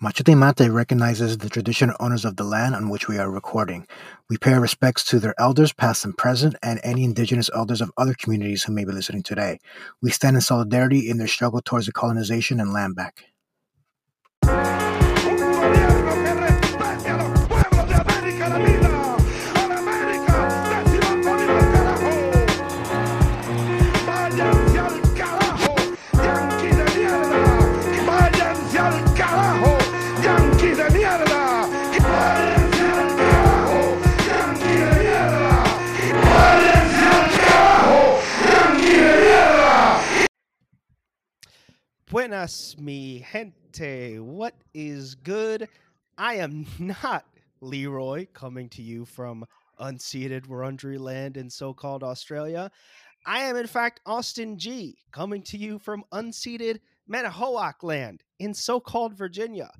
Machete Mate recognizes the traditional owners of the land on which we are recording. We pay our respects to their elders, past and present, and any indigenous elders of other communities who may be listening today. We stand in solidarity in their struggle towards the colonization and land back. Buenas, mi gente. What is good? I am not Leroy coming to you from unceded Wurundjeri land in so called Australia. I am, in fact, Austin G coming to you from unceded Manahoac land in so called Virginia.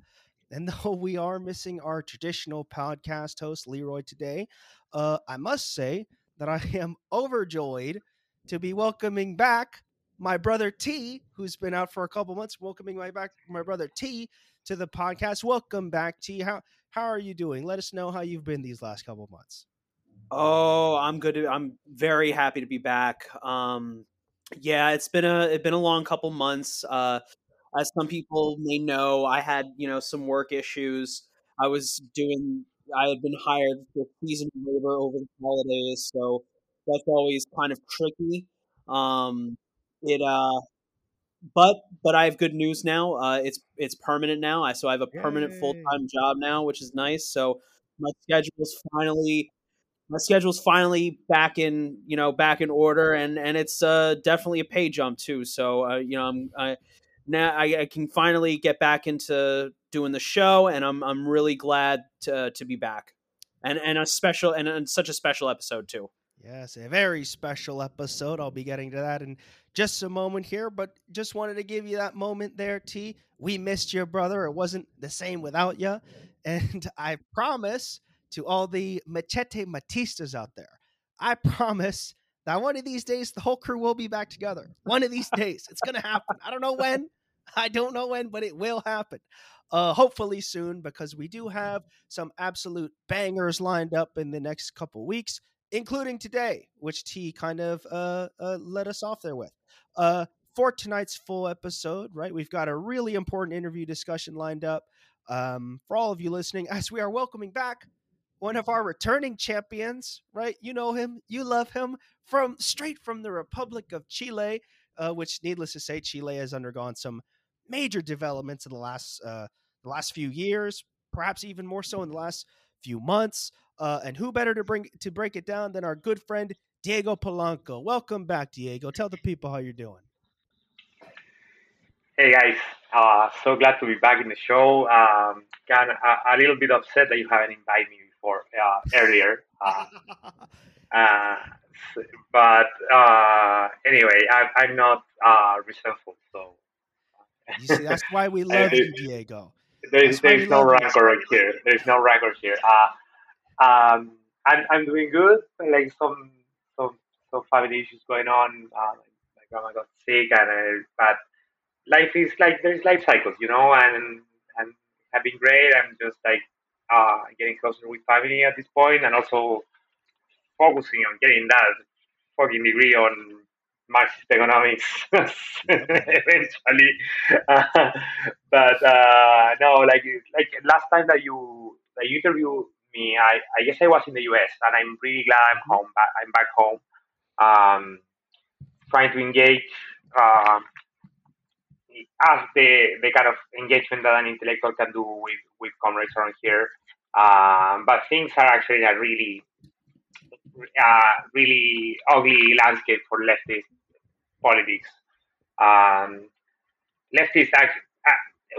And though we are missing our traditional podcast host, Leroy, today, uh, I must say that I am overjoyed to be welcoming back my brother T, who's been out for a couple months, welcoming my back my brother T to the podcast. Welcome back, T. How how are you doing? Let us know how you've been these last couple months. Oh, I'm good. I'm very happy to be back. Um, yeah, it's been a it's been a long couple months. Uh, as some people may know, I had you know some work issues. I was doing. I had been hired for seasonal labor over the holidays, so that's always kind of tricky. Um, it uh but but I have good news now. Uh, it's it's permanent now. I so I have a permanent full time job now, which is nice. So my schedule's finally my schedule's finally back in you know back in order, and and it's uh, definitely a pay jump too. So uh, you know I'm I, now I, I, can finally get back into doing the show, and I'm I'm really glad to to be back, and and a special and, and such a special episode too. Yes, a very special episode. I'll be getting to that in just a moment here, but just wanted to give you that moment there, T. We missed your brother. It wasn't the same without you. And I promise to all the Machete Matistas out there, I promise that one of these days the whole crew will be back together. One of these days. It's going to happen. I don't know when. I don't know when, but it will happen. Uh, hopefully soon, because we do have some absolute bangers lined up in the next couple weeks including today, which T kind of uh, uh, let us off there with. Uh, for tonight's full episode, right, we've got a really important interview discussion lined up um, for all of you listening as we are welcoming back one of our returning champions, right? You know him, you love him from straight from the Republic of Chile, uh, which, needless to say, Chile has undergone some major developments in the last uh, the last few years, perhaps even more so in the last few months. Uh, and who better to bring to break it down than our good friend Diego Polanco? Welcome back, Diego. Tell the people how you're doing. Hey guys, uh, so glad to be back in the show. Um, kind of, a, a, little bit upset that you haven't invited me before uh, earlier. Uh, uh but uh, anyway, I, am not uh, resentful. So you see, that's why we love you, Diego. There's, there's no rancor here. There's no record here. Um, I'm, I'm doing good. Like some some some family issues going on. Uh, my grandma got sick, and uh, but life is like there's life cycles, you know, and and have been great. I'm just like uh, getting closer with family at this point, and also focusing on getting that fucking degree on Marxist economics eventually. Uh, but uh, no, like like last time that you that you interviewed me. I, I guess I was in the US, and I'm really glad I'm home. Back, I'm back home, um, trying to engage uh, as the the kind of engagement that an intellectual can do with with comrades around here. Um, but things are actually a really uh, really ugly landscape for leftist politics. Um, leftists actually,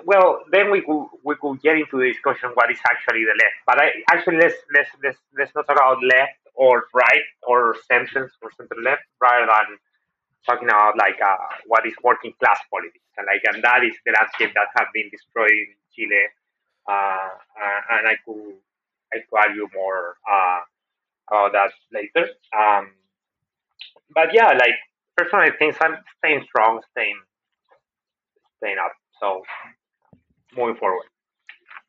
well, then we could we could get into the discussion what is actually the left. But I actually let's let's let's let's not talk about left or right or center or center left rather than talking about like uh, what is working class politics and like and that is the landscape that has been destroyed in Chile. Uh, uh, and I could I could argue more uh, about that later. Um, but yeah, like personally, things I'm staying strong, staying staying up. So moving forward.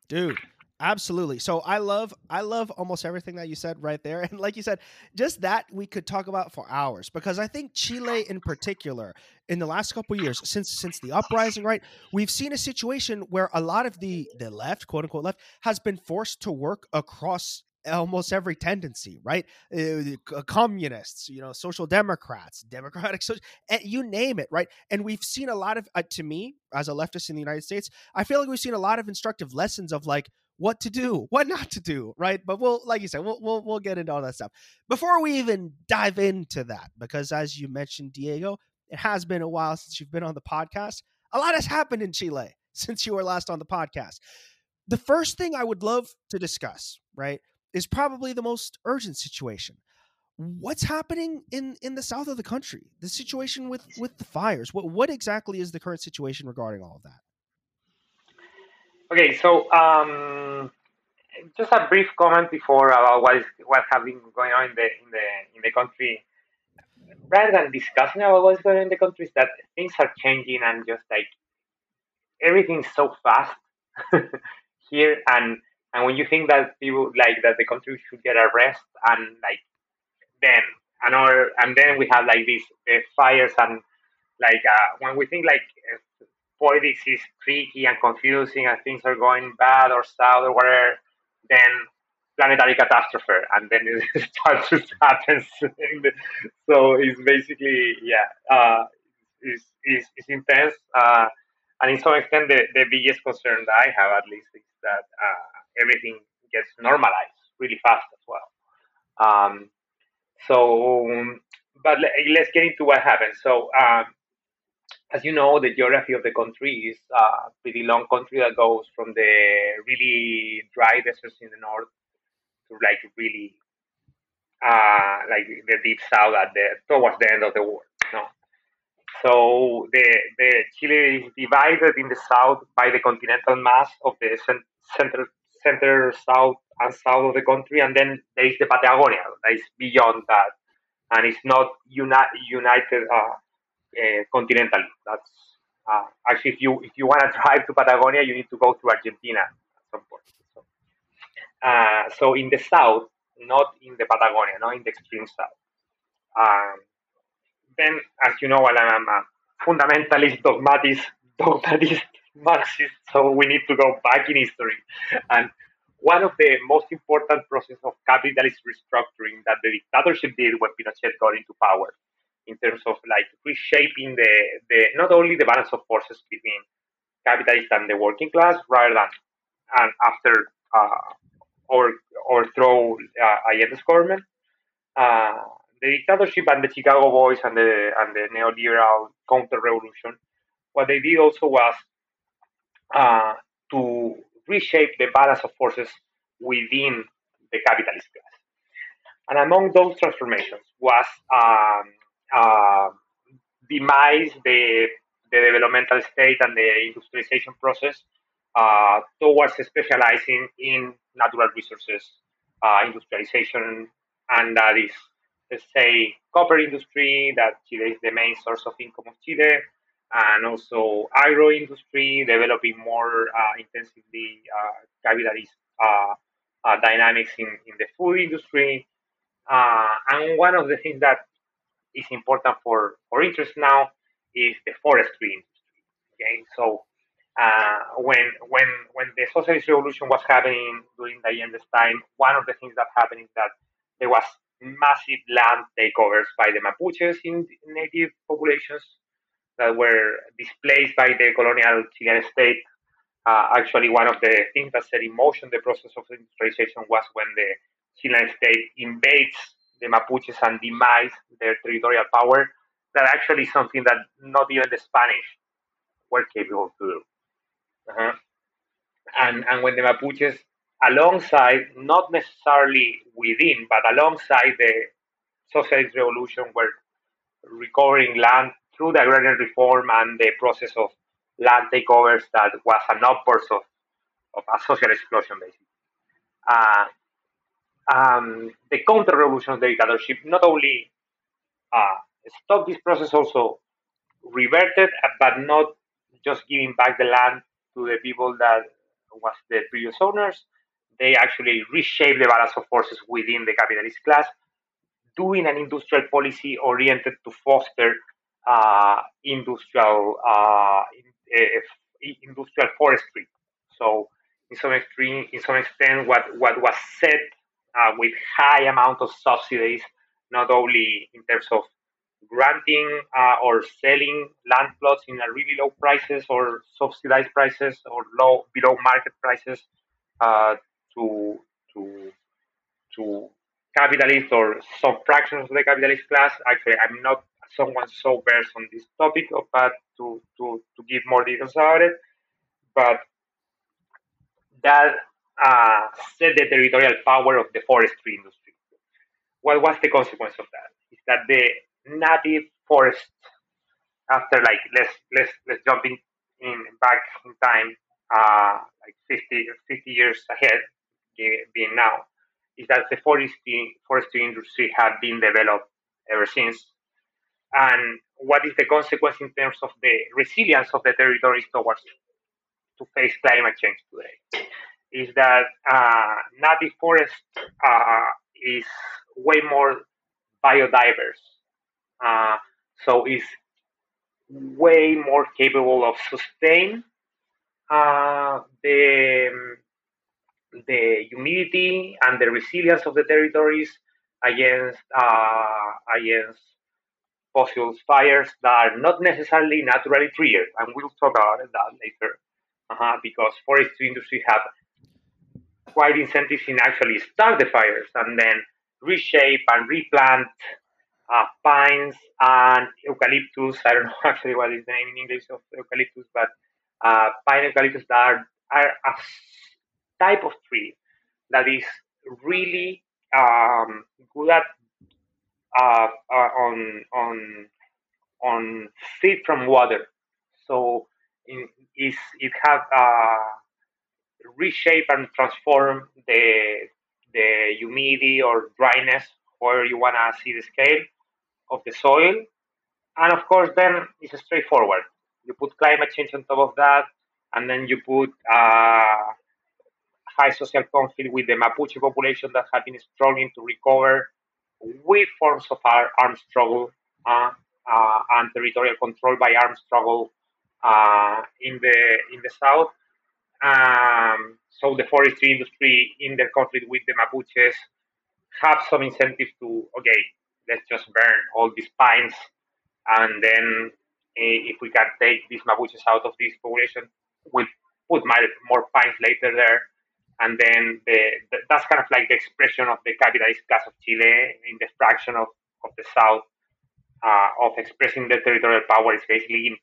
dude. Absolutely. So I love I love almost everything that you said right there. And like you said, just that we could talk about for hours because I think Chile in particular in the last couple years since since the uprising, right? We've seen a situation where a lot of the the left, quote unquote left, has been forced to work across almost every tendency, right? Uh, communists, you know, social democrats, democratic, social, eh, you name it, right? And we've seen a lot of, uh, to me, as a leftist in the United States, I feel like we've seen a lot of instructive lessons of like what to do, what not to do, right? But we'll, like you said, we'll we'll, we'll get into all that stuff before we even dive into that, because as you mentioned, Diego, it has been a while since you've been on the podcast. A lot has happened in Chile since you were last on the podcast. The first thing I would love to discuss, right, is probably the most urgent situation. What's happening in in the south of the country? The situation with with the fires. What what exactly is the current situation regarding all of that? Okay, so um, just a brief comment before about what is what have been going on in the in the in the country. Rather than discussing about what's going on in the country, is that things are changing and just like everything's so fast here, and and when you think that people like that the country should get a rest and like then another and then we have like these uh, fires and like uh, when we think like uh, politics is tricky and confusing and things are going bad or south or whatever, then planetary catastrophe and then it starts to happen. so it's basically yeah, uh, it's, it's, it's intense. Uh, and in some extent, the, the biggest concern that I have, at least, is that uh, everything gets normalized really fast as well. Um, so, but let's get into what happened. So, um, as you know, the geography of the country is a pretty long country that goes from the really dry deserts in the north to like really uh, like the deep south at the towards the end of the war. No? So the the Chile is divided in the south by the continental mass of the center center, south, and south of the country, and then there is the Patagonia that is beyond that, and it's not uni- united uh, uh, continentally. That's uh, actually if you if you want to drive to Patagonia, you need to go through Argentina at some point. So, uh, so in the south, not in the Patagonia, not in the extreme south. Um, then, as you know, I'm a fundamentalist, dogmatist, dogmatist Marxist, so we need to go back in history. And one of the most important processes of capitalist restructuring that the dictatorship did when Pinochet got into power, in terms of like reshaping the, the not only the balance of forces between capitalists and the working class, rather than and after uh, or overthrow uh, Allende's government, uh, the dictatorship and the Chicago Boys and the and the neoliberal counter revolution, what they did also was uh, to reshape the balance of forces within the capitalist class. And among those transformations was um, uh, demise the, the developmental state and the industrialization process uh, towards specializing in natural resources uh, industrialization, and that is, let's say, copper industry, that Chile is the main source of income of Chile, and also agro industry, developing more uh, intensively uh, capitalist uh, dynamics in, in the food industry. And one of the things that is important for, for interest now is the forestry industry. Okay, so uh, when when when the socialist revolution was happening during the end Allende's time, one of the things that happened is that there was massive land takeovers by the Mapuches in native populations that were displaced by the colonial Chilean state. Uh, actually, one of the things that set in motion the process of industrialization was when the Chilean state invades the Mapuches and demise their territorial power. That actually is something that not even the Spanish were capable to do. Uh-huh. And, and when the Mapuches, alongside, not necessarily within, but alongside the socialist revolution, were recovering land through the agrarian reform and the process of land takeovers that was an outburst of, of a social explosion, basically. Uh, um, the counter-revolution of the dictatorship not only uh, stopped this process, also reverted, but not just giving back the land to the people that was the previous owners. They actually reshaped the balance of forces within the capitalist class, doing an industrial policy oriented to foster uh, industrial uh, industrial forestry. So, in some extreme, in some extent, what what was said uh, with high amount of subsidies, not only in terms of granting uh, or selling land plots in a really low prices or subsidized prices or low below market prices uh, to to to capitalists or some fractions of the capitalist class. Actually, I'm not someone so versed on this topic, but to to to give more details about it. But that uh, set the territorial power of the forestry industry. What was the consequence of that? Is that the native forest after like let's let's let's jump in, in back in time uh, like 50 50 years ahead being now is that the forestry forestry industry had been developed ever since and what is the consequence in terms of the resilience of the territories towards to face climate change today? Is that uh, native forest uh, is way more biodiverse uh, so it's way more capable of sustain uh, the the humidity and the resilience of the territories against uh, against fossil fires that are not necessarily naturally triggered, and we'll talk about that later. Uh-huh, because forestry industry have quite incentives in actually start the fires and then reshape and replant uh, pines and eucalyptus. I don't know actually what is the name in English of eucalyptus, but uh, pine eucalyptus that are, are a type of tree that is really um, good at uh, uh, on on on feed from water. So is it has uh, reshape and transform the the humidity or dryness where you want to see the scale of the soil. And of course, then it's straightforward. You put climate change on top of that, and then you put uh, high social conflict with the Mapuche population that have been struggling to recover with forms of armed struggle uh, uh, and territorial control by armed struggle uh, in the in the south. Um, so the forestry industry in their conflict with the Mapuches have some incentive to okay, let's just burn all these pines, and then eh, if we can take these Mapuches out of this population, we'll put more pines later there and then the, the, that's kind of like the expression of the capitalist class of Chile in the fraction of, of the South uh, of expressing the territorial power is basically in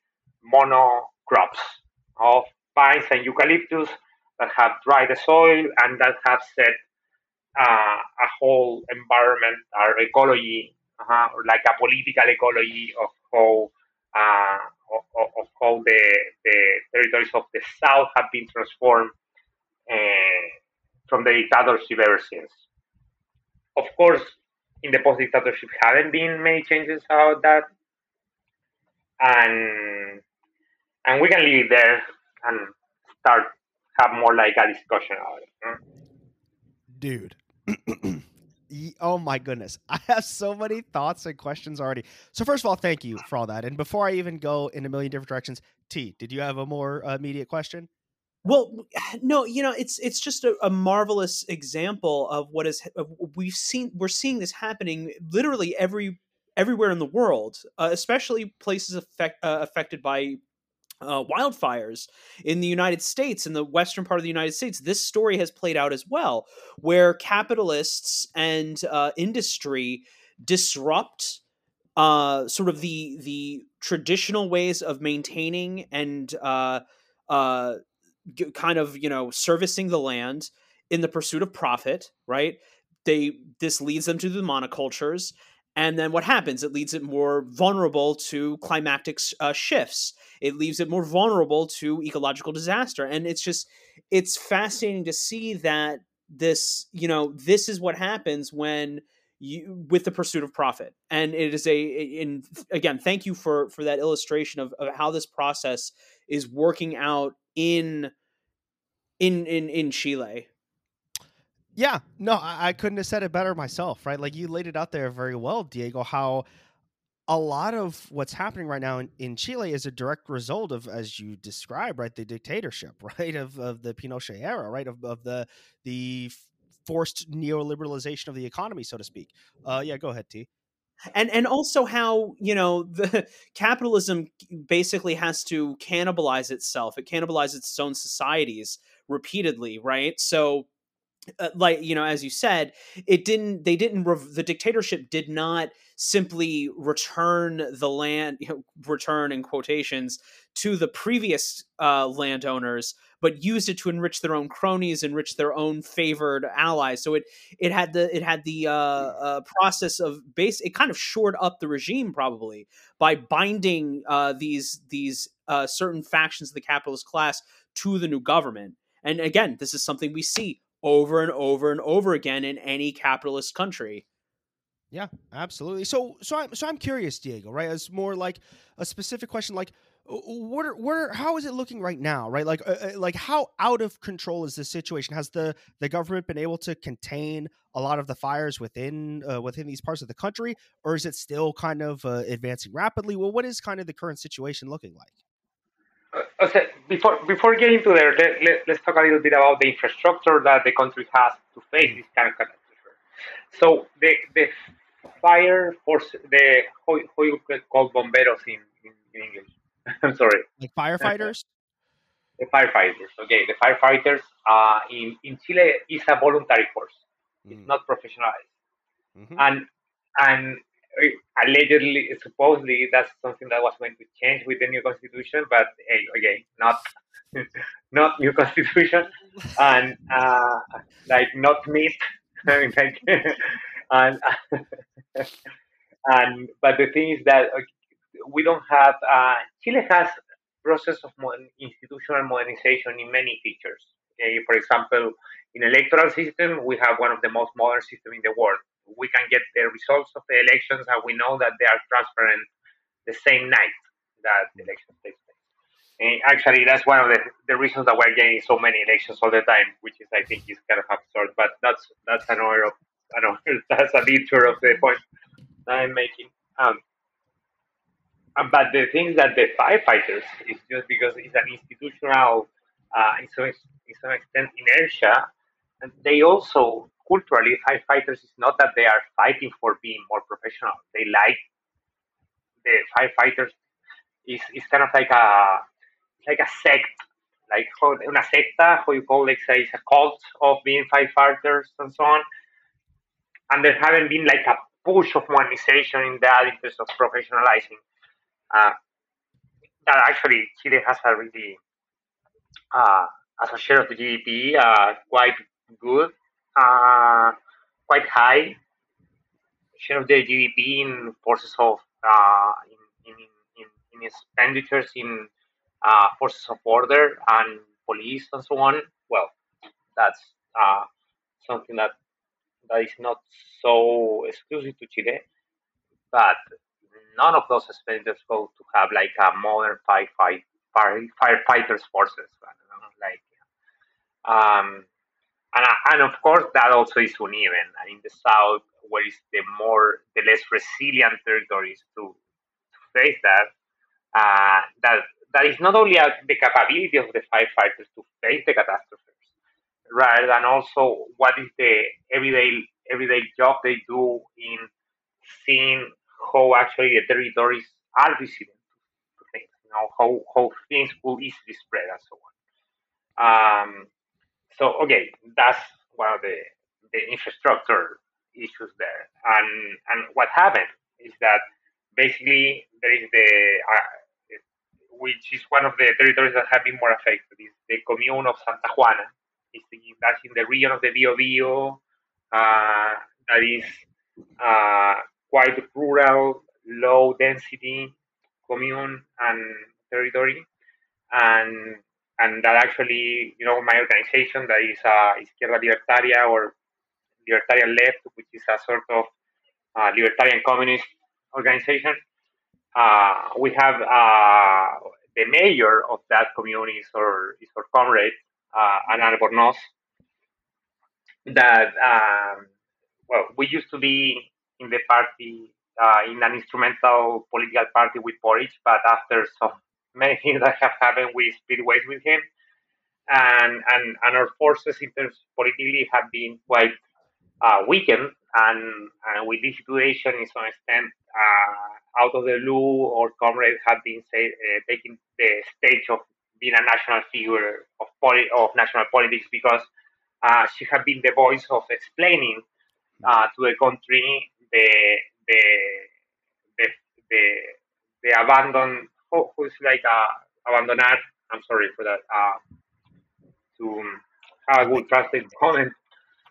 monocrops of pines and eucalyptus that have dried the soil and that have set uh, a whole environment or ecology, uh, or like a political ecology of how uh, of, of, how the, the territories of the south have been transformed. uh, from the dictatorship ever since. Of course, in the post dictatorship, haven't been many changes about that, and and we can leave it there and start have more like a discussion about it. Dude. oh my goodness. I have so many thoughts and questions already. So first of all, thank you for all that. And before I even go in a million different directions, T, did you have a more uh, immediate question? Well, no, you know, it's it's just a, a marvelous example of what is we've seen. We're seeing this happening literally every everywhere in the world, uh, especially places affect, uh, affected by uh, wildfires in the United States, in the western part of the United States. This story has played out as well, where capitalists and uh, industry disrupt uh, sort of the the traditional ways of maintaining and kind of you know servicing the land in the pursuit of profit right? They this leads them to the monocultures and then what happens? It leads it more vulnerable to climatic uh, shifts. It leaves it more vulnerable to ecological disaster and it's just it's fascinating to see that this you know this is what happens when you with the pursuit of profit. And it is a in again thank you for for that illustration of, of how this process is working out in in in in Chile. Yeah, no, I, I couldn't have said it better myself, right? Like you laid it out there very well, Diego, how a lot of what's happening right now in, in Chile is a direct result of, as you described, right, the dictatorship, right, of, of the Pinochet era, right, of, of the the forced neoliberalization of the economy, so to speak. Uh, yeah, go ahead, T. And and also how you know the capitalism basically has to cannibalize itself. It cannibalizes its own societies repeatedly, right? So uh, like you know as you said it didn't they didn't rev- the dictatorship did not simply return the land you know, return in quotations to the previous uh, landowners but used it to enrich their own cronies enrich their own favored allies. So it it had the it had the uh, uh, process of base it kind of shored up the regime probably by binding uh, these these uh, certain factions of the capitalist class to the new government and again this is something we see over and over and over again in any capitalist country. Yeah, absolutely. So, so I'm so I'm curious, Diego. Right, it's more like a specific question, like what are where how is it looking right now right like uh, uh, like how out of control is this situation has the the government been able to contain a lot of the fires within uh, within these parts of the country or is it still kind of uh, advancing rapidly well what is kind of the current situation looking like okay, before before getting to there, let, let, let's talk a little bit about the infrastructure that the country has to face this kind of catastrophe. So the the fire force, the how, how you call bomberos in, in, in English? I'm sorry. Like firefighters. the firefighters. Okay, the firefighters uh, in in Chile is a voluntary force. Mm. It's not professionalized, mm-hmm. and and allegedly, supposedly, that's something that was going to change with the new constitution. But hey, again, not not new constitution, and uh, like not meat. like, and and but the thing is that we don't have uh, Chile has process of modern, institutional modernization in many features. Okay? For example, in electoral system, we have one of the most modern systems in the world we can get the results of the elections and we know that they are transparent the same night that the election takes place. And actually, that's one of the, the reasons that we're getting so many elections all the time, which is I think is kind of absurd. But that's that's another of another that's a detour of the point that I'm making. Um, but the thing that the firefighters is just because it's an institutional, uh, in some, in some extent, inertia, and they also culturally, firefighters is not that they are fighting for being more professional. They like the firefighters is, is kind of like a like a sect, like una secta, how you call it, say, it's a cult of being firefighters and so on. And there haven't been like a push of modernization in that in terms of professionalizing. Uh, that actually Chile has a really, uh, as a share of the GDP, uh, quite good uh, quite high share of the GDP in forces of uh, in, in, in, in, expenditures in uh, forces of order and police and so on. Well, that's uh, something that that is not so exclusive to Chile, but none of those expenditures go to have like a modern fight, fight, fire, firefighters forces. Like, um, and, and of course that also is uneven. And in the south, where is the more the less resilient territories to, to face that, uh, that that is not only a, the capability of the firefighters to face the catastrophes, rather than also what is the everyday everyday job they do in seeing how actually the territories are resilient to things, you know, how, how things will easily spread and so on. Um, so okay, that's one of the the infrastructure issues there. And and what happened is that basically there is the uh, which is one of the territories that have been more affected is the commune of Santa Juana. It's the, that's in the region of the Bio Bio. Uh, that is uh, quite rural, low density commune and territory. And and that actually, you know, my organization that is uh, Izquierda Libertaria or Libertarian Left, which is a sort of uh, libertarian communist organization. Uh, we have uh, the mayor of that community is our, is our comrade, uh, Albornoz that um, well, we used to be in the party uh, in an instrumental political party with Boric, but after some many things that have happened, we split ways with him, and and, and our forces in terms politically have been quite uh, weakened, and, and with this situation, in some extent, uh, out of the blue, our comrades have been say, uh, taking the stage of being a national figure of poli- of national politics because uh, she had been the voice of explaining uh, to the country the the the the, the abandon who's like uh, abandonar. I'm sorry for that. Uh, to how I would translate the comment.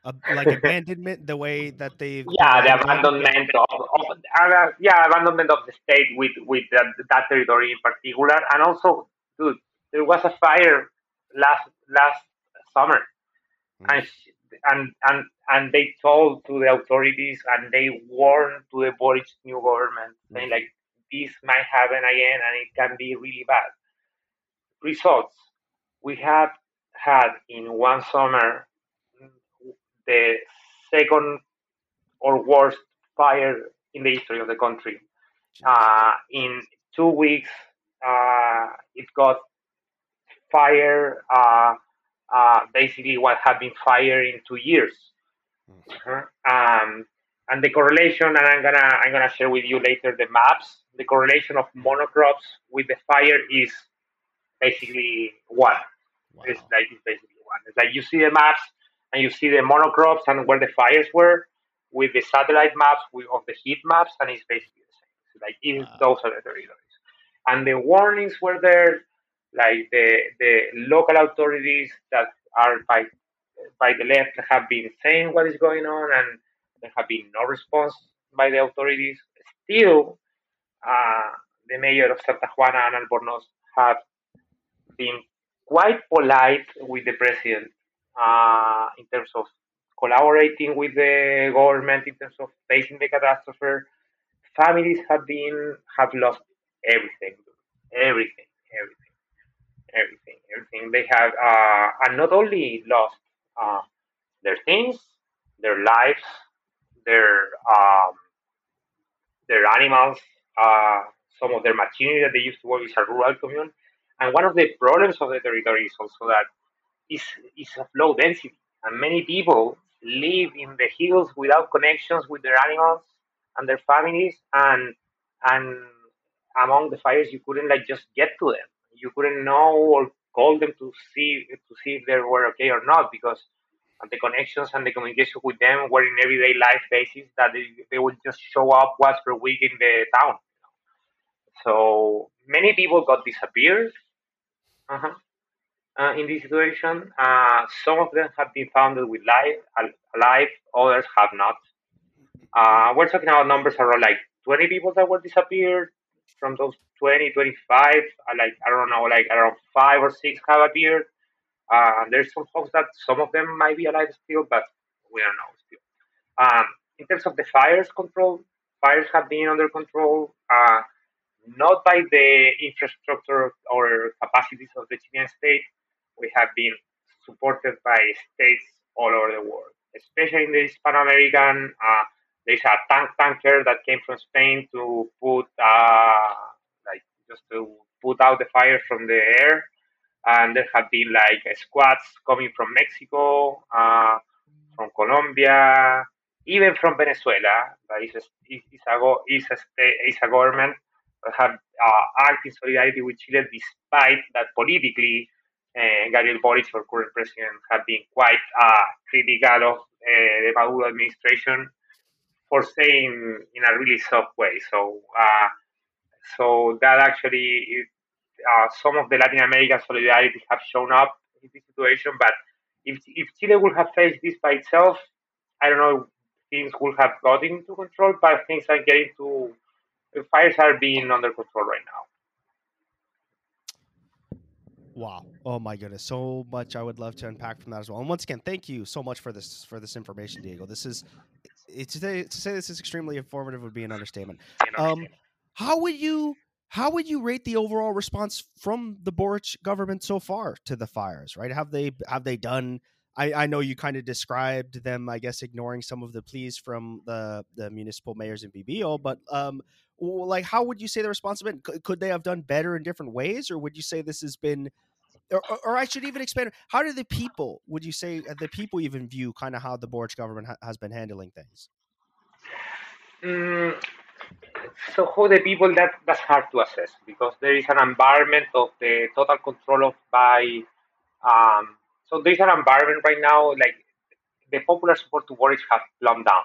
Uh, like abandonment, the way that they yeah, the abandonment of, of uh, yeah, abandonment of the state with with that, that territory in particular, and also, dude, there was a fire last last summer, mm. and and and and they told to the authorities and they warned to the Boric's new government saying like this might happen again and it can be really bad. Results: We have had in one summer the second or worst fire in the history of the country. Uh, in two weeks, uh, it got fire. Uh, uh, basically what had been fire in two years. Um, and the correlation, and I'm gonna I'm gonna share with you later the maps. The correlation of monocrops with the fire is basically one. Wow. It's like it's basically one. It's like you see the maps and you see the monocrops and where the fires were with the satellite maps with, of the heat maps, and it's basically the same. So like in wow. those are the territories, and the warnings were there like the the local authorities that are by by the left have been saying what is going on and there have been no response by the authorities. Still, uh, the mayor of Santa Juana and Albornoz have been quite polite with the president uh, in terms of collaborating with the government in terms of facing the catastrophe. Families have been have lost everything, everything, everything everything, everything. They have uh, and not only lost uh, their things, their lives, their um, their animals, uh, some of their machinery that they used to work is a rural commune. And one of the problems of the territory is also that it's, it's of low density, and many people live in the hills without connections with their animals and their families, and and among the fires you couldn't like just get to them you couldn't know or call them to see to see if they were okay or not because the connections and the communication with them were in everyday life basis that they, they would just show up once per week in the town. So many people got disappeared uh-huh, uh, in this situation. Uh, some of them have been found with life, alive, others have not. Uh, we're talking about numbers around like 20 people that were disappeared, from those 20, 25, like, I don't know, like around five or six have appeared. Uh, there's some hopes that some of them might be alive still, but we don't know still. Um, in terms of the fires control, fires have been under control, uh, not by the infrastructure or capacities of the Chilean state. We have been supported by states all over the world, especially in the Hispano-American uh, there's a tank tanker that came from Spain to put uh, like just to put out the fire from the air, and there have been like squads coming from Mexico, uh, from Colombia, even from Venezuela. That is a, a, a, is a government that have uh, act in solidarity with Chile despite that politically uh, Gabriel Boric, current president, have been quite uh, critical of uh, the Maduro administration for saying in a really soft way. So, uh, so that actually, uh, some of the Latin American solidarity have shown up in this situation. But if if Chile would have faced this by itself, I don't know, things would have gotten into control. But things are getting to fires are being under control right now. Wow. Oh my goodness. So much I would love to unpack from that as well. And once again, thank you so much for this for this information, Diego. This is to say, to say this is extremely informative would be an understatement. Um, how would you How would you rate the overall response from the Boric government so far to the fires? Right? Have they have they done? I, I know you kind of described them, I guess, ignoring some of the pleas from the the municipal mayors in Bio Bio, but um, like, how would you say the response has been? Could they have done better in different ways, or would you say this has been or, or, I should even expand. How do the people? Would you say uh, the people even view kind of how the Boric government ha- has been handling things? Mm, so how the people that that's hard to assess because there is an environment of the total control of by. Um, so there is an environment right now like the popular support to Boric has plumbed down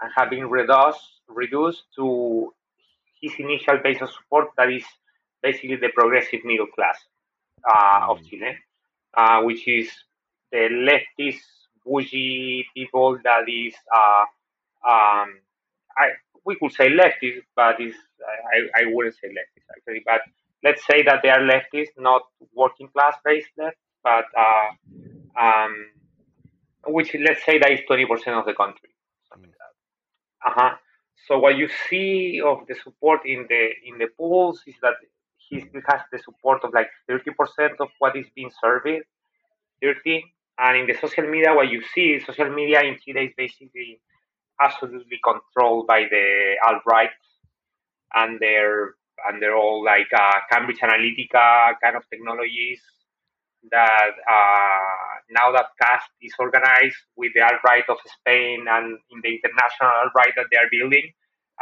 and have been reduced reduced to his initial base of support that is basically the progressive middle class uh, of mm. Chile, uh, which is the leftist bougie people that is, uh, um, I we could say leftist, but I, I wouldn't say leftist actually, but let's say that they are leftist, not working class based left, but uh, um, which let's say that is twenty percent of the country, like. Uh huh. So what you see of the support in the in the polls is that he still has the support of like 30% of what is being surveyed, 30. And in the social media, what you see, is social media in Chile is basically absolutely controlled by the alt right, and they're and they're all like uh, Cambridge Analytica kind of technologies that uh, now that Kast is organized with the alt right of Spain and in the international alt right that they are building,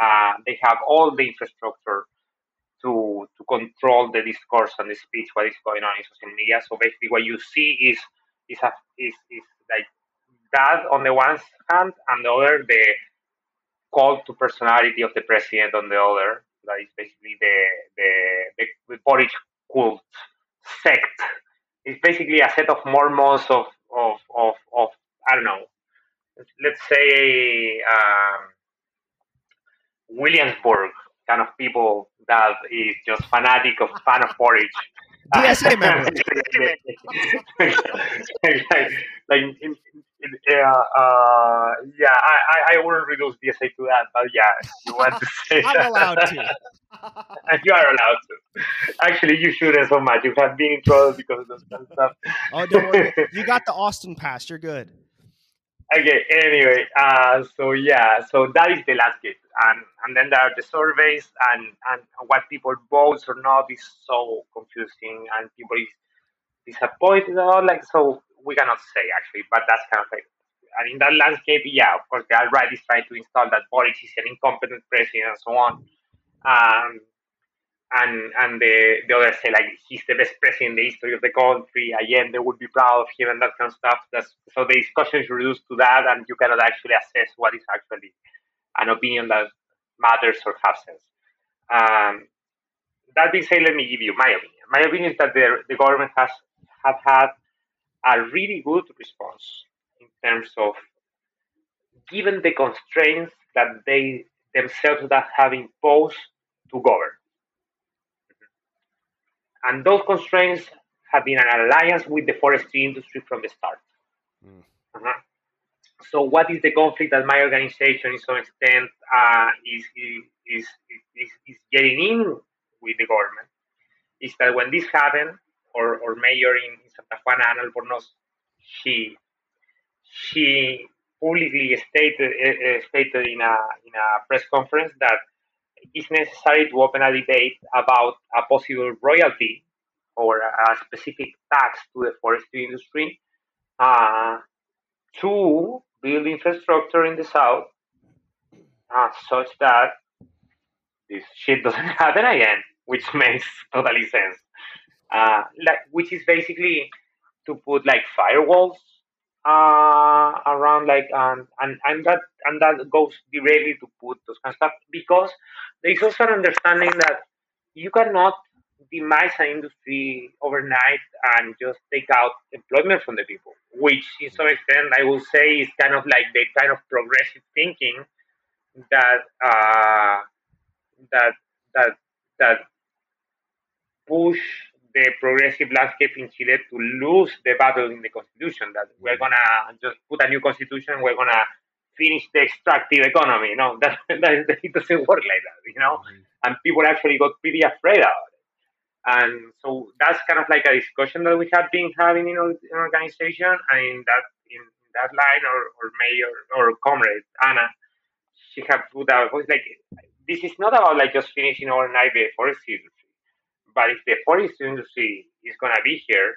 uh, they have all the infrastructure to to control the discourse and the speech, what is going on in social media. So basically, what you see is is a, is, is like that on the one hand, and the other the call to personality of the president on the other. That is basically the the the, the Boric cult sect. It's basically a set of Mormons of of of, of I don't know. Let's say um, Williamsburg kind of people that is just fanatic of fan of Boric. DSA member. like, like in, in, in, uh, yeah, I, I I wouldn't reduce DSA to that, but yeah, you want to say I'm that. allowed to. you are allowed to. Actually, you shouldn't so much. You have been in trouble because of that stuff. Oh, don't worry. You got the Austin pass. You're good okay anyway uh, so yeah so that is the last gate and and then there are the surveys and and what people vote or not is so confusing and people is disappointed or like so we cannot say actually but that's kind of like and in that landscape yeah of course the alt-right is trying to install that Boric is an incompetent president and so on um, and and the, the others say like he's the best president in the history of the country. Allende would be proud of him and that kind of stuff. That's, so the discussion is reduced to that, and you cannot actually assess what is actually an opinion that matters or has sense. Um, that being said, let me give you my opinion. My opinion is that the, the government has have had a really good response in terms of given the constraints that they themselves that have imposed to govern and those constraints have been an alliance with the forestry industry from the start. Mm. Uh-huh. So, what is the conflict that my organization, in some extent, uh, is, is, is, is getting in with the government? Is that when this happened, or, or mayor in, in Santa Juana, Ana Albornoz, she she publicly stated uh, stated in a in a press conference that it's necessary to open a debate about a possible royalty or a specific tax to the forestry industry uh, to build infrastructure in the south uh, such that this shit doesn't happen again, which makes totally sense. Uh, like, which is basically to put like firewalls uh, around like um, and and that and that goes directly to put those kind of stuff because there is also an understanding that you cannot demise an industry overnight and just take out employment from the people, which in some extent I will say is kind of like the kind of progressive thinking that uh, that that that push the progressive landscape in Chile to lose the battle in the constitution. That we're gonna just put a new constitution, we're gonna finish the extractive economy. No, that, that it doesn't work like that, you know. Mm-hmm. And people actually got pretty afraid about it. And so that's kind of like a discussion that we have been having in our, in organization, and in that in that line, or, or mayor or comrade Ana, she have put out voice like this is not about like just finishing overnight the industry, but if the forestry industry is gonna be here,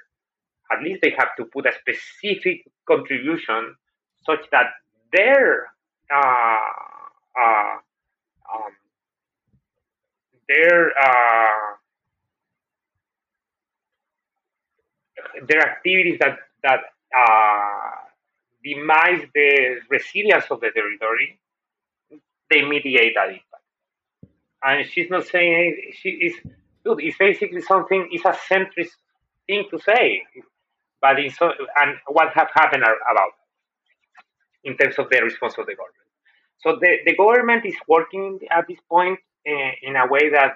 at least they have to put a specific contribution such that their uh, uh, um, their uh, their activities that that uh, demise the resilience of the territory, they mitigate that impact. And she's not saying she is. Dude, it's basically something. It's a centrist thing to say, but in so and what have happened about in terms of the response of the government. So the, the government is working at this point in, in a way that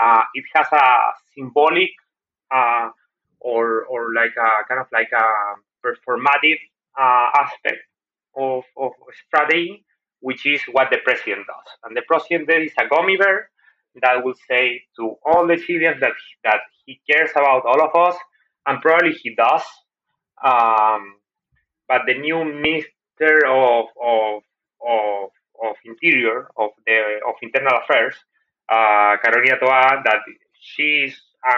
uh, it has a symbolic uh, or or like a kind of like a performative uh, aspect of, of strategy, which is what the president does. And the president there is a gummy bear that will say to all the Chileans that that he cares about all of us, and probably he does. Um, but the new minister of, of of of interior of the of internal affairs, uh, Carolina Tohá, that she's a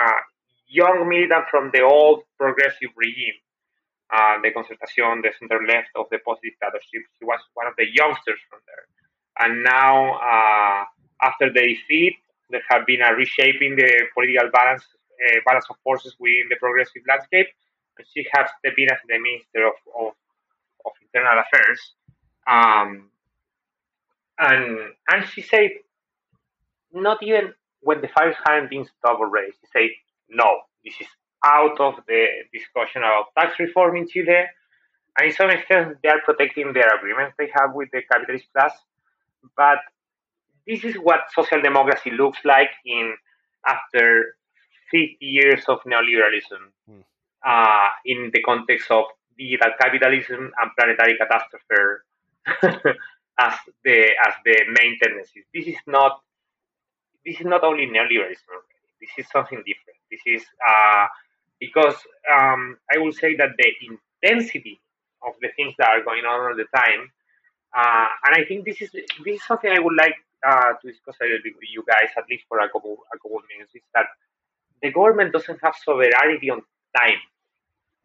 young militant from the old progressive regime, uh, the Concertación, the center left of the post dictatorship. She was one of the youngsters from there. And now, uh, after the defeat, there have been a reshaping the political balance uh, balance of forces within the progressive landscape. And she has in as the Minister of, of, of Internal Affairs. Um, and and she said, not even when the fires hadn't been stopped already, she said, no, this is out of the discussion about tax reform in Chile. And in some extent, they are protecting their agreements they have with the capitalist class. But this is what social democracy looks like in after 50 years of neoliberalism mm. uh, in the context of digital capitalism and planetary catastrophe as the as the main tendencies. This is not this is not only neoliberalism. This is something different. This is uh, because um, I will say that the intensity of the things that are going on all the time, uh, and I think this is this is something I would like uh, to discuss a little bit with you guys, at least for a couple a couple minutes, is that the government doesn't have sovereignty on time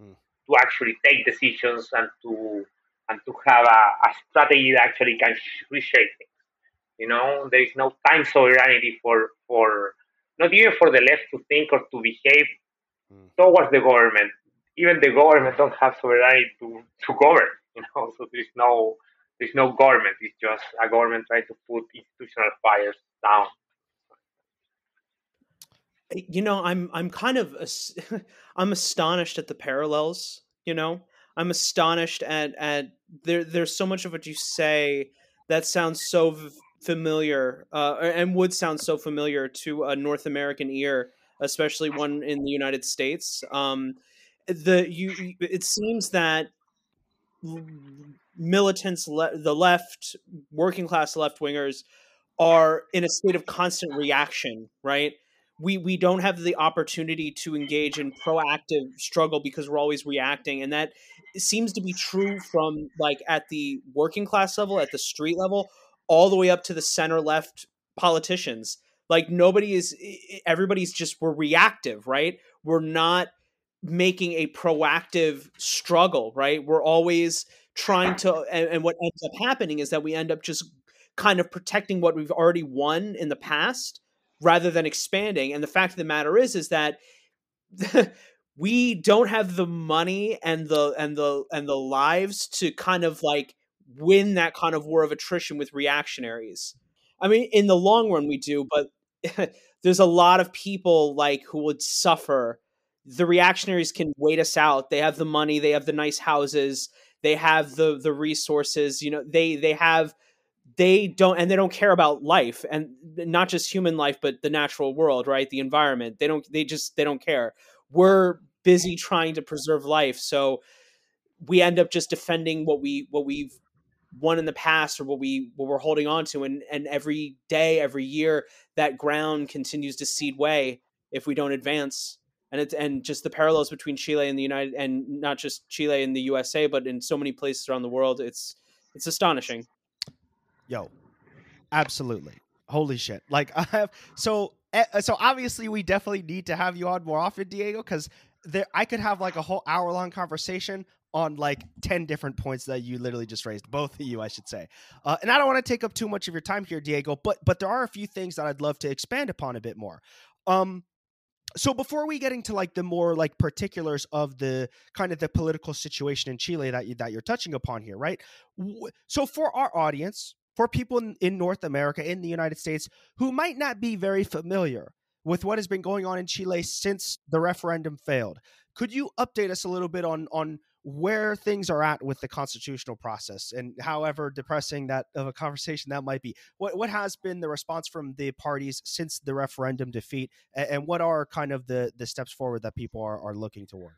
mm. to actually take decisions and to and to have a, a strategy that actually can reshape things. You know, there is no time sovereignty for for not even for the left to think or to behave mm. towards the government. Even the government don't have sovereignty to, to govern. You know, so there's no there's no government. It's just a government trying to put institutional fires down. You know, I'm I'm kind of I'm astonished at the parallels. You know, I'm astonished at at there. There's so much of what you say that sounds so familiar uh, and would sound so familiar to a North American ear, especially one in the United States. Um, the you, it seems that militants, le- the left, working class left wingers, are in a state of constant reaction. Right? We we don't have the opportunity to engage in proactive struggle because we're always reacting, and that seems to be true from like at the working class level, at the street level all the way up to the center left politicians. Like nobody is, everybody's just, we're reactive, right? We're not making a proactive struggle, right? We're always trying to, and, and what ends up happening is that we end up just kind of protecting what we've already won in the past rather than expanding. And the fact of the matter is, is that we don't have the money and the and the and the lives to kind of like win that kind of war of attrition with reactionaries. I mean, in the long run, we do, but there's a lot of people like who would suffer. The reactionaries can wait us out. They have the money, they have the nice houses, they have the the resources. You know, they they have they don't and they don't care about life and not just human life but the natural world right? The environment. They don't they just they don't care. We're busy trying to preserve life so we end up just defending what we what we've won in the past or what we what we're holding on to and and every day every year that ground continues to cede way if we don't advance and it's and just the parallels between Chile and the United and not just Chile and the USA but in so many places around the world it's it's astonishing. Yo absolutely. Holy shit. Like i have so eh, so obviously we definitely need to have you on more often diego because there i could have like a whole hour long conversation on like 10 different points that you literally just raised both of you i should say. Uh, and i don't want to take up too much of your time here diego but but there are a few things that i'd love to expand upon a bit more. Um so before we get into like the more like particulars of the kind of the political situation in chile that you that you're touching upon here right so for our audience for people in, in North America, in the United States, who might not be very familiar with what has been going on in Chile since the referendum failed. Could you update us a little bit on on where things are at with the constitutional process and however depressing that of a conversation that might be what what has been the response from the parties since the referendum defeat and, and what are kind of the the steps forward that people are, are looking toward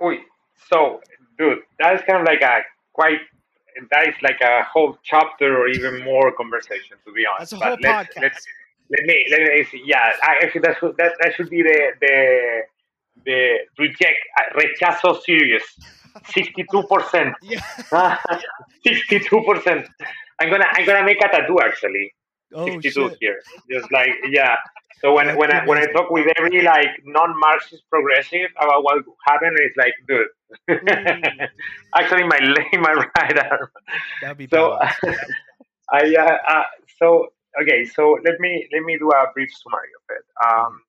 Uy, so dude that's kind of like a quite that is like a whole chapter or even more conversation to be honest. That's a whole but let's, podcast. let's let me let me yeah. I, actually, that should that, that should be the the the reject uh, rechazo serious. Sixty-two percent. Sixty-two percent. I'm gonna I'm gonna make a tattoo actually. oh, 62 shit. here. Just like yeah. So when when I when I talk with every like non-Marxist progressive about what happened, it's like, dude. Mm. actually, my my right arm. That'd be So. I uh, uh, so okay. So let me let me do a brief summary of it. Um,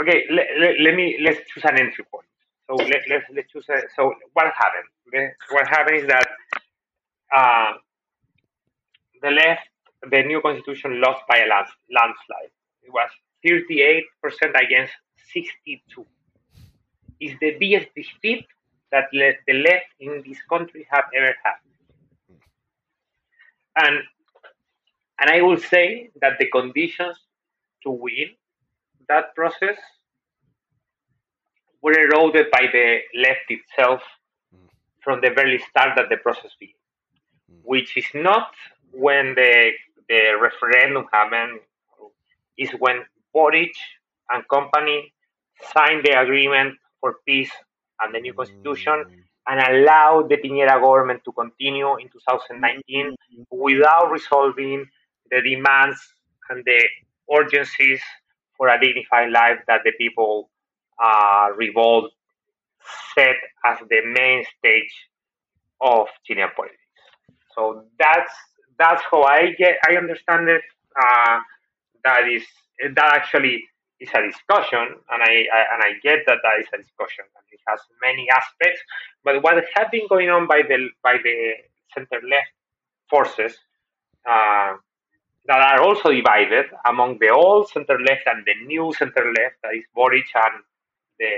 okay. Let, let, let me let's choose an entry point. So let let's let's choose a, so what happened? The, what happened is that uh, the left, the new constitution lost by a lands, landslide. It was 38% against 62. It's the biggest defeat that le- the left in this country have ever had. And and I will say that the conditions to win that process were eroded by the left itself Mm. from the very start that the process began, Mm. which is not when the the referendum happened, is when Boric and company signed the agreement for peace and the new constitution Mm. and allowed the Piñera government to continue in 2019 without resolving the demands and the urgencies for a dignified life that the people uh, revolt set as the main stage of Chilean politics. So that's that's how I get I understand it. Uh, that is that actually is a discussion, and I, I and I get that that is a discussion, and it has many aspects. But what has been going on by the by the center left forces uh, that are also divided among the old center left and the new center left, that is Boric and the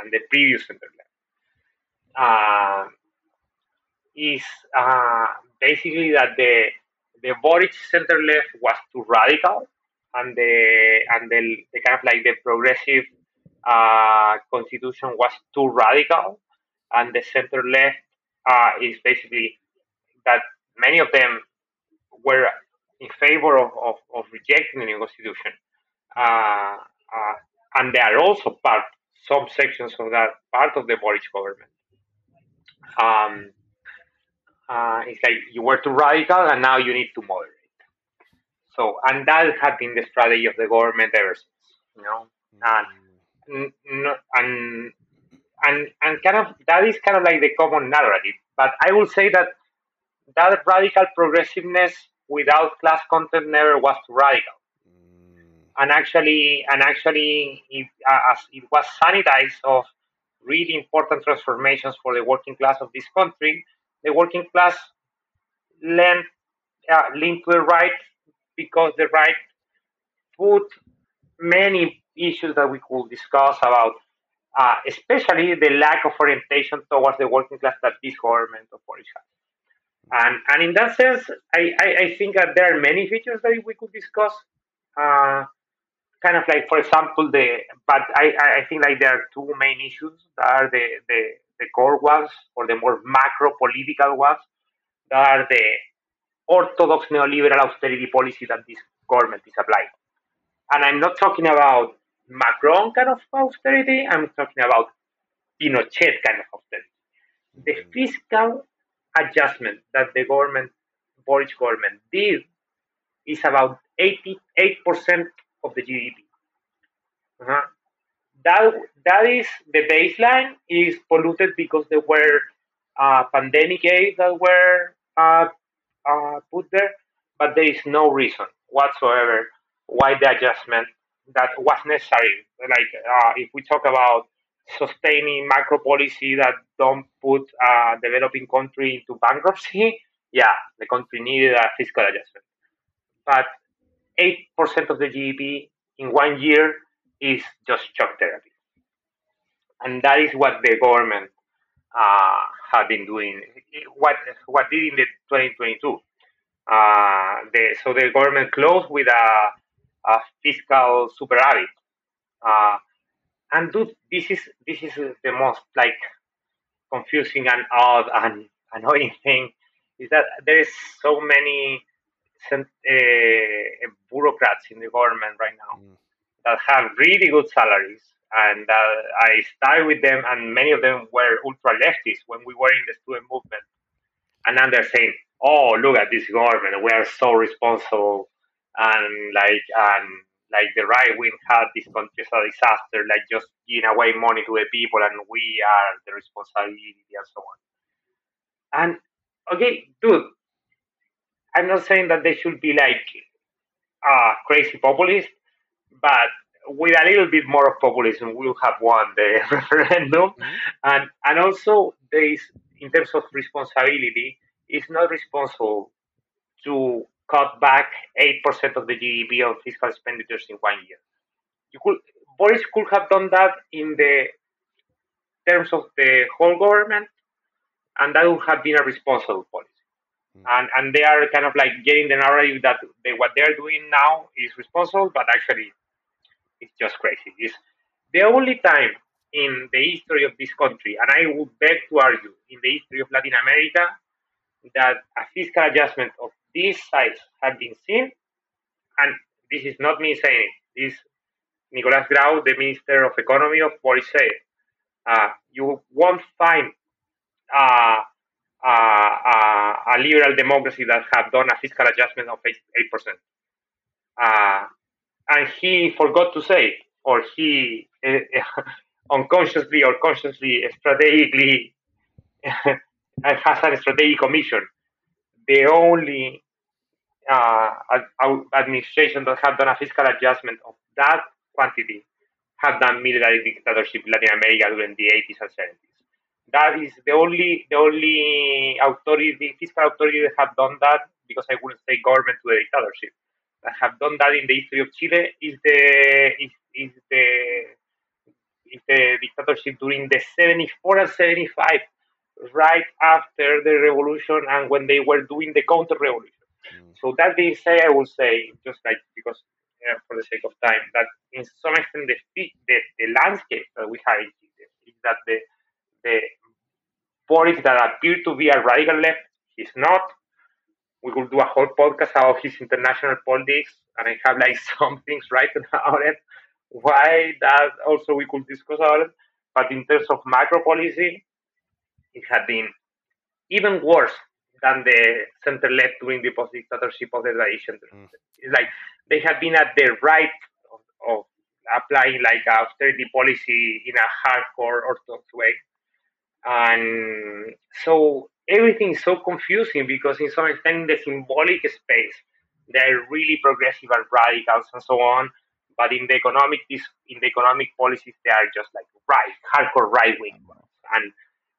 and the previous center left, uh, is uh, basically that the the Boric center left was too radical, and the and the, the kind of like the progressive uh, constitution was too radical, and the center left uh, is basically that many of them were in favor of, of, of rejecting the new constitution. Uh, uh, and they are also part, some sections of that, part of the Boric government. Um, uh, it's like you were too radical and now you need to moderate. So, and that has been the strategy of the government ever since, you know. And and and and kind of that is kind of like the common narrative. But I will say that that radical progressiveness without class content never was too radical. And actually, and actually, it, uh, as it was sanitized of really important transformations for the working class of this country, the working class leaned, uh, leaned to the right because the right put many issues that we could discuss about, uh, especially the lack of orientation towards the working class that this government of Boric has. And, and in that sense, I, I, I think that there are many features that we could discuss. Uh, kind of like, for example, the but I, I think like there are two main issues that are the, the, the core ones or the more macro political ones that are the orthodox neoliberal austerity policy that this government is applying. And I'm not talking about Macron kind of austerity, I'm talking about Pinochet kind of austerity. The mm. fiscal adjustment that the government, Boric government, did is about 88% of the GDP. Uh-huh. That, that is the baseline is polluted because there were uh, pandemic aid that were uh, uh, put there, but there is no reason whatsoever why the adjustment that was necessary. Like uh, if we talk about sustaining macro policy that don't put a developing country into bankruptcy, yeah, the country needed a fiscal adjustment. But 8% of the GDP in one year is just shock therapy. And that is what the government uh, have been doing. What what did in the 2022? Uh, the, so the government closed with a, a fiscal superávit. Uh, and dude, this is this is the most like confusing and odd and annoying thing is that there is so many uh, bureaucrats in the government right now mm. that have really good salaries and uh, I started with them, and many of them were ultra leftists when we were in the student movement. And now they're saying, "Oh, look at this government; we are so responsible." And like, and like the right wing had this country as a disaster, like just giving away money to the people, and we are the responsibility and so on. And okay, dude, I'm not saying that they should be like uh, crazy populist, but with a little bit more of populism, we will have won the referendum. Mm-hmm. And and also there is in terms of responsibility, it's not responsible to cut back eight percent of the GDP on fiscal expenditures in one year. You could Boric could have done that in the terms of the whole government, and that would have been a responsible policy. Mm. And and they are kind of like getting the narrative that they, what they're doing now is responsible, but actually it's just crazy. It's the only time in the history of this country, and I would beg to argue in the history of Latin America, that a fiscal adjustment of this size have been seen. And this is not me saying it. This Nicolas Grau, the Minister of Economy of Boric said, uh, you won't find uh, uh, uh, a liberal democracy that have done a fiscal adjustment of 8. 8% and he forgot to say, or he uh, unconsciously or consciously, strategically has a strategic commission. The only uh, administration that have done a fiscal adjustment of that quantity have done military dictatorship in Latin America during the 80s and 70s. That is the only the only authority, fiscal authority that have done that because I wouldn't say government to a dictatorship that have done that in the history of Chile is the is, is the is the dictatorship during the 74 and 75, right after the revolution and when they were doing the counter revolution. Mm. So that being said, I will say just like because uh, for the sake of time that in some extent the the, the landscape that we have is that the the politics that appear to be a radical left is not we will do a whole podcast about his international politics, and I have like some things written about it. Why that also we could discuss about it. But in terms of macro policy, it had been even worse than the center left during the post dictatorship of the tradition. Mm. It's like they have been at the right of, of applying like austerity policy in a hardcore orthodox way. And so everything is so confusing because in some extent in the symbolic space they're really progressive and radicals and so on but in the economic in the economic policies they are just like right hardcore right wing and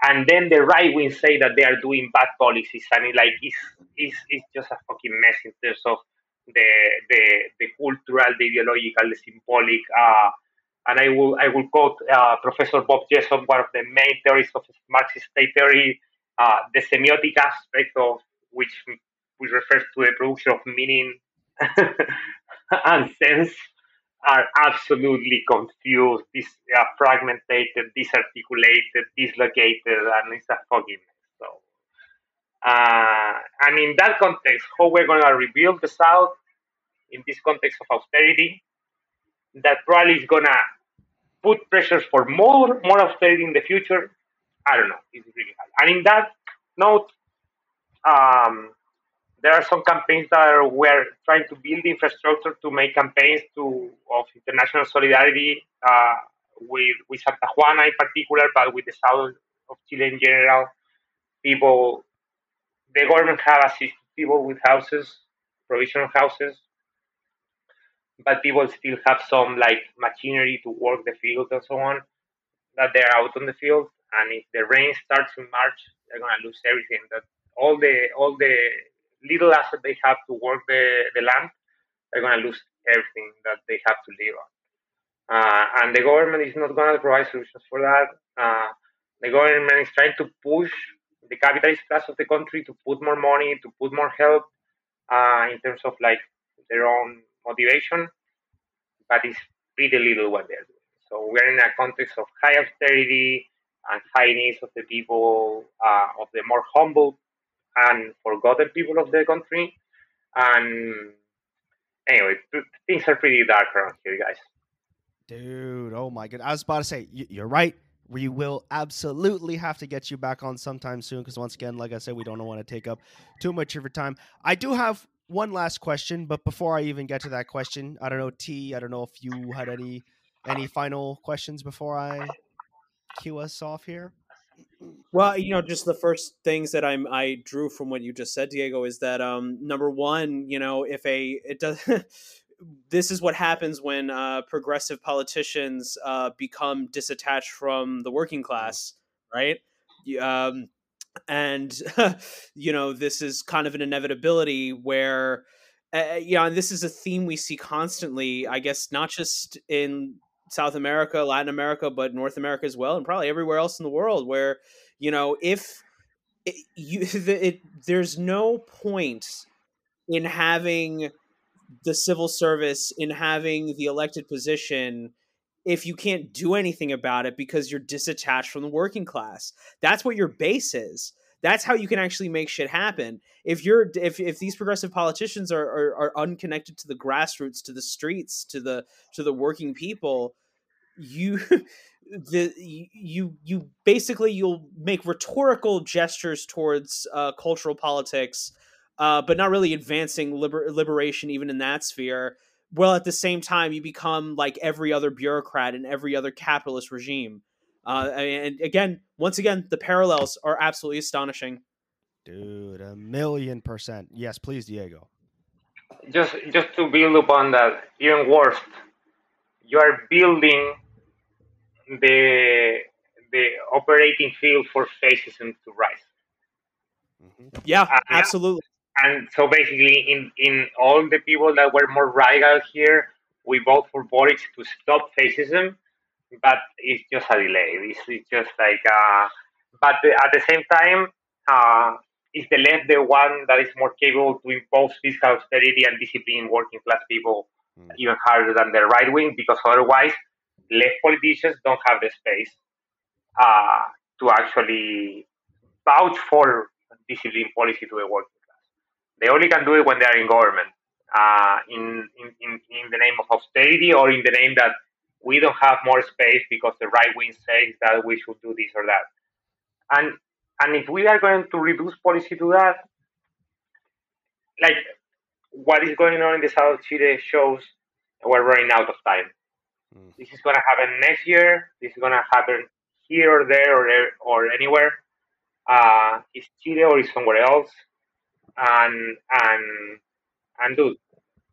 and then the right wing say that they are doing bad policies and it like it's, it's, it's just a fucking mess in terms of the the the cultural the ideological the symbolic uh, and I will I will quote uh, Professor Bob Jessop, one of the main theorists of Marxist state theory, uh, the semiotic aspect of which which refers to the production of meaning and sense are absolutely confused, dis, uh, fragmented, disarticulated, dislocated, and it's a fucking mess. So, uh, and in that context, how we're going to rebuild the South in this context of austerity, that probably is going to put pressures for more more austerity in the future. I don't know. It's really hard. And in that note, um, there are some campaigns that are, we're trying to build infrastructure to make campaigns to of international solidarity uh, with with Santa Juana in particular, but with the south of Chile in general. People, the government have assisted people with houses, provisional houses, but people still have some like machinery to work the field and so on. That they're out on the field, and if the rain starts in March, they're gonna lose everything. That all the all the little asset they have to work the, the land, they're going to lose everything that they have to live on. Uh, and the government is not going to provide solutions for that. Uh, the government is trying to push the capitalist class of the country to put more money, to put more help uh, in terms of like their own motivation, but it's pretty little what they're doing. So we're in a context of high austerity and high needs of the people, uh, of the more humble and forgotten people of the country. And anyway, things are pretty dark around here, guys. Dude, oh my god! I was about to say you're right. We will absolutely have to get you back on sometime soon because once again, like I said, we don't want to take up too much of your time. I do have one last question, but before I even get to that question, I don't know T. I don't know if you had any any final questions before I cue us off here. Well, you know, just the first things that I'm I drew from what you just said, Diego, is that um number one, you know, if a it does this is what happens when uh, progressive politicians uh, become disattached from the working class, right? Um, and you know, this is kind of an inevitability where, uh, yeah, and this is a theme we see constantly. I guess not just in South America, Latin America, but North America as well, and probably everywhere else in the world, where you know if it, you it, there's no point in having the civil service in having the elected position if you can't do anything about it because you're disattached from the working class. That's what your base is that's how you can actually make shit happen. If you're if, if these progressive politicians are, are, are unconnected to the grassroots to the streets to the to the working people you the you you basically you'll make rhetorical gestures towards uh, cultural politics uh, but not really advancing liber- liberation even in that sphere well at the same time you become like every other bureaucrat in every other capitalist regime uh, and again, once again, the parallels are absolutely astonishing. Dude, a million percent. Yes, please, Diego. Just just to build upon that, even worse, you are building the the operating field for fascism to rise. Mm-hmm. Yeah, uh, absolutely. And so basically, in in all the people that were more radical here, we vote for Boric to stop fascism but it's just a delay. It's, it's just like, uh, but at the same time, uh, is the left the one that is more capable to impose fiscal austerity and discipline working class people mm. even harder than the right wing? Because otherwise, left politicians don't have the space uh, to actually vouch for discipline policy to the working class. They only can do it when they are in government, uh, in, in, in, in the name of austerity or in the name that we don't have more space because the right wing says that we should do this or that. And and if we are going to reduce policy to that, like what is going on in the South of Chile shows we're running out of time. Mm. This is going to happen next year. This is going to happen here or there or or anywhere. Uh, is Chile or is somewhere else? And and and dude,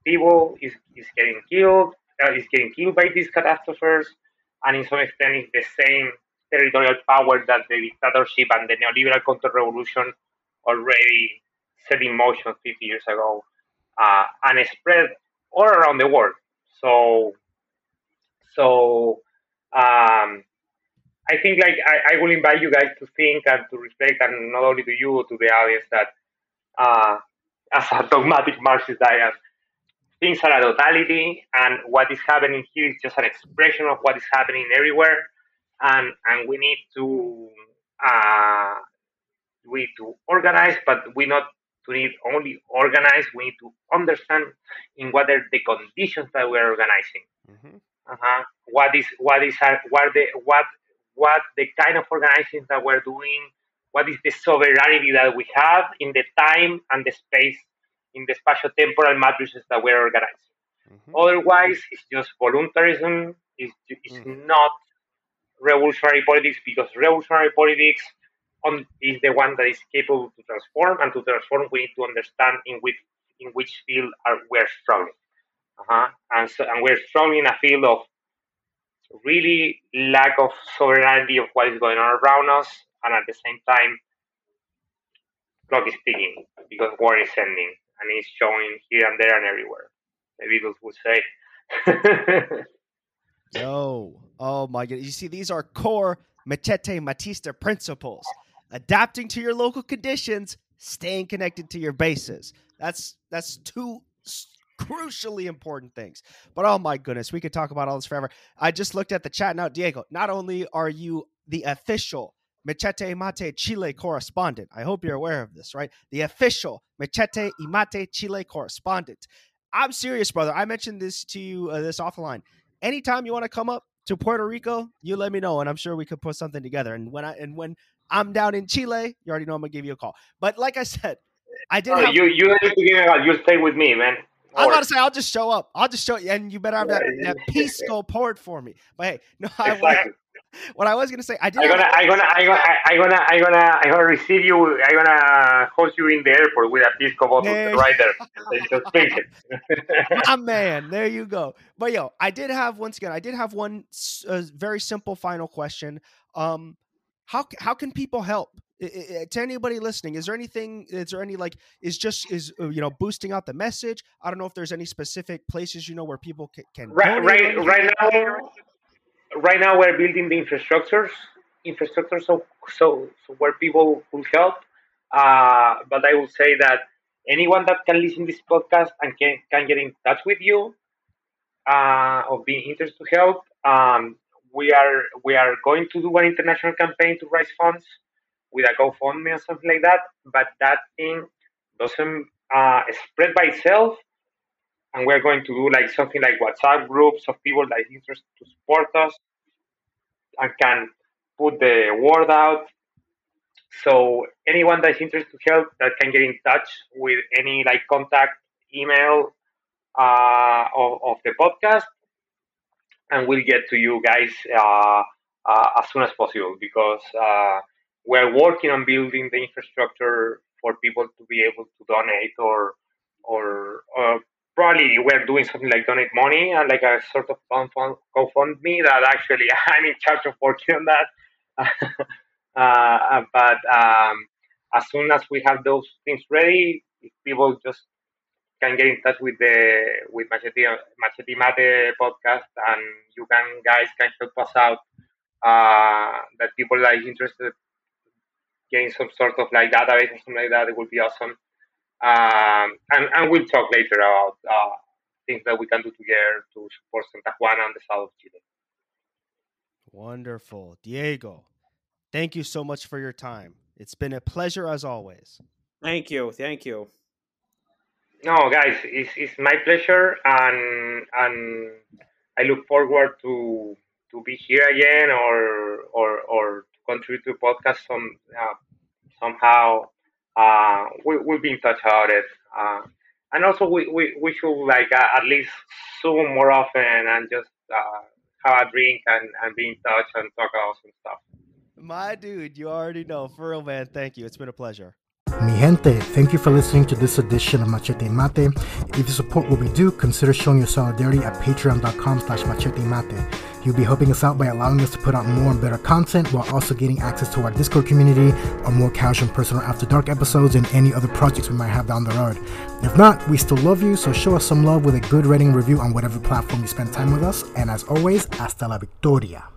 people is is getting killed uh, is getting killed by these catastrophes, and in some extent, it's the same territorial power that the dictatorship and the neoliberal counter-revolution already set in motion 50 years ago, uh, and spread all around the world. So, so um, I think like I, I, will invite you guys to think and to reflect, and not only to you, to the audience, that uh, as a dogmatic Marxist I am, things are a totality, and what is happening here is just an expression of what is happening everywhere, and and we need to uh, we need to organize, but we not to need only organize. We need to understand in what are the conditions that we are organizing. Mm-hmm. Uh-huh. What is what is our, what the what what the kind of organizing that we're doing? What is the sovereignty that we have in the time and the space in the spatio-temporal matrices that we're organizing? Mm-hmm. Otherwise, it's just voluntarism. It's, it's mm-hmm. not revolutionary politics because revolutionary politics on, is the one that is capable to transform, and to transform, we need to understand in which in which field are we're struggling. Uh-huh. And so, and we're struggling in a field of really lack of sovereignty of what is going on around us, and at the same time, clock is ticking because war is ending, and it's showing here and there and everywhere. The Beatles would say. Yo, oh my god! You see, these are core Machete Matista principles: adapting to your local conditions, staying connected to your bases. That's that's two crucially important things. But oh my goodness, we could talk about all this forever. I just looked at the chat now, Diego. Not only are you the official Machete Mate Chile correspondent, I hope you're aware of this, right? The official Machete Imate Chile correspondent. I'm serious, brother. I mentioned this to you uh, this offline. Anytime you want to come up to Puerto Rico, you let me know, and I'm sure we could put something together. And when I and when I'm down in Chile, you already know I'm gonna give you a call. But like I said, I did. Oh, have, you you need give me a call. You stay with me, man. I'm about to say I'll just show up. I'll just show you, and you better have that, that pisco poured for me. But hey, no, I exactly. I, what I was gonna say, I did. I'm gonna, I'm gonna, I'm gonna, I'm gonna, I'm gonna, I'm gonna receive you. I'm gonna host you in the airport with a pisco bottle there right there. just drink it. My man, there you go. But yo, I did have once again, I did have one uh, very simple final question. Um, how how can people help? to anybody listening is there anything is there any like is just is uh, you know boosting out the message i don't know if there's any specific places you know where people can, can right right right now right now we're building the infrastructures infrastructure so so, so where people will help uh, but i will say that anyone that can listen this podcast and can, can get in touch with you uh, of being interested to help um, we are we are going to do an international campaign to raise funds with a GoFundMe or something like that. But that thing doesn't uh, spread by itself, and we're going to do like something like WhatsApp groups of people that are interested to support us and can put the word out. So anyone that's interested to help that can get in touch with any like contact email uh, of, of the podcast, and we'll get to you guys uh, uh, as soon as possible because uh, we're working on building the infrastructure for people to be able to donate or or uh, probably we're doing something like donate money and like a sort of GoFundMe that actually I'm in charge of working on that. uh, but um, as soon as we have those things ready, if people just can get in touch with the with Machete Machete Mate podcast and you can guys can help us out. Uh, that people are interested getting some sort of like database or something like that, it would be awesome. Um, and, and we'll talk later about uh, things that we can do together to support Santa Juana and the south of Chile. Wonderful. Diego, thank you so much for your time. It's been a pleasure as always. Thank you. Thank you. No, guys, it's, it's my pleasure, and and I look forward to to be here again, or or or contribute to the podcast some uh, somehow. Uh, we, we'll be in touch about it. Uh, and also, we, we, we should like uh, at least zoom more often and just uh, have a drink and, and be in touch and talk about some stuff. My dude, you already know. For real, man. Thank you. It's been a pleasure. Mi gente, thank you for listening to this edition of Machete Mate. If you support what we do, consider showing your solidarity at patreon.com slash machete mate. You'll be helping us out by allowing us to put out more and better content while also getting access to our Discord community, our more casual and personal After Dark episodes, and any other projects we might have down the road. If not, we still love you, so show us some love with a good rating review on whatever platform you spend time with us. And as always, hasta la victoria.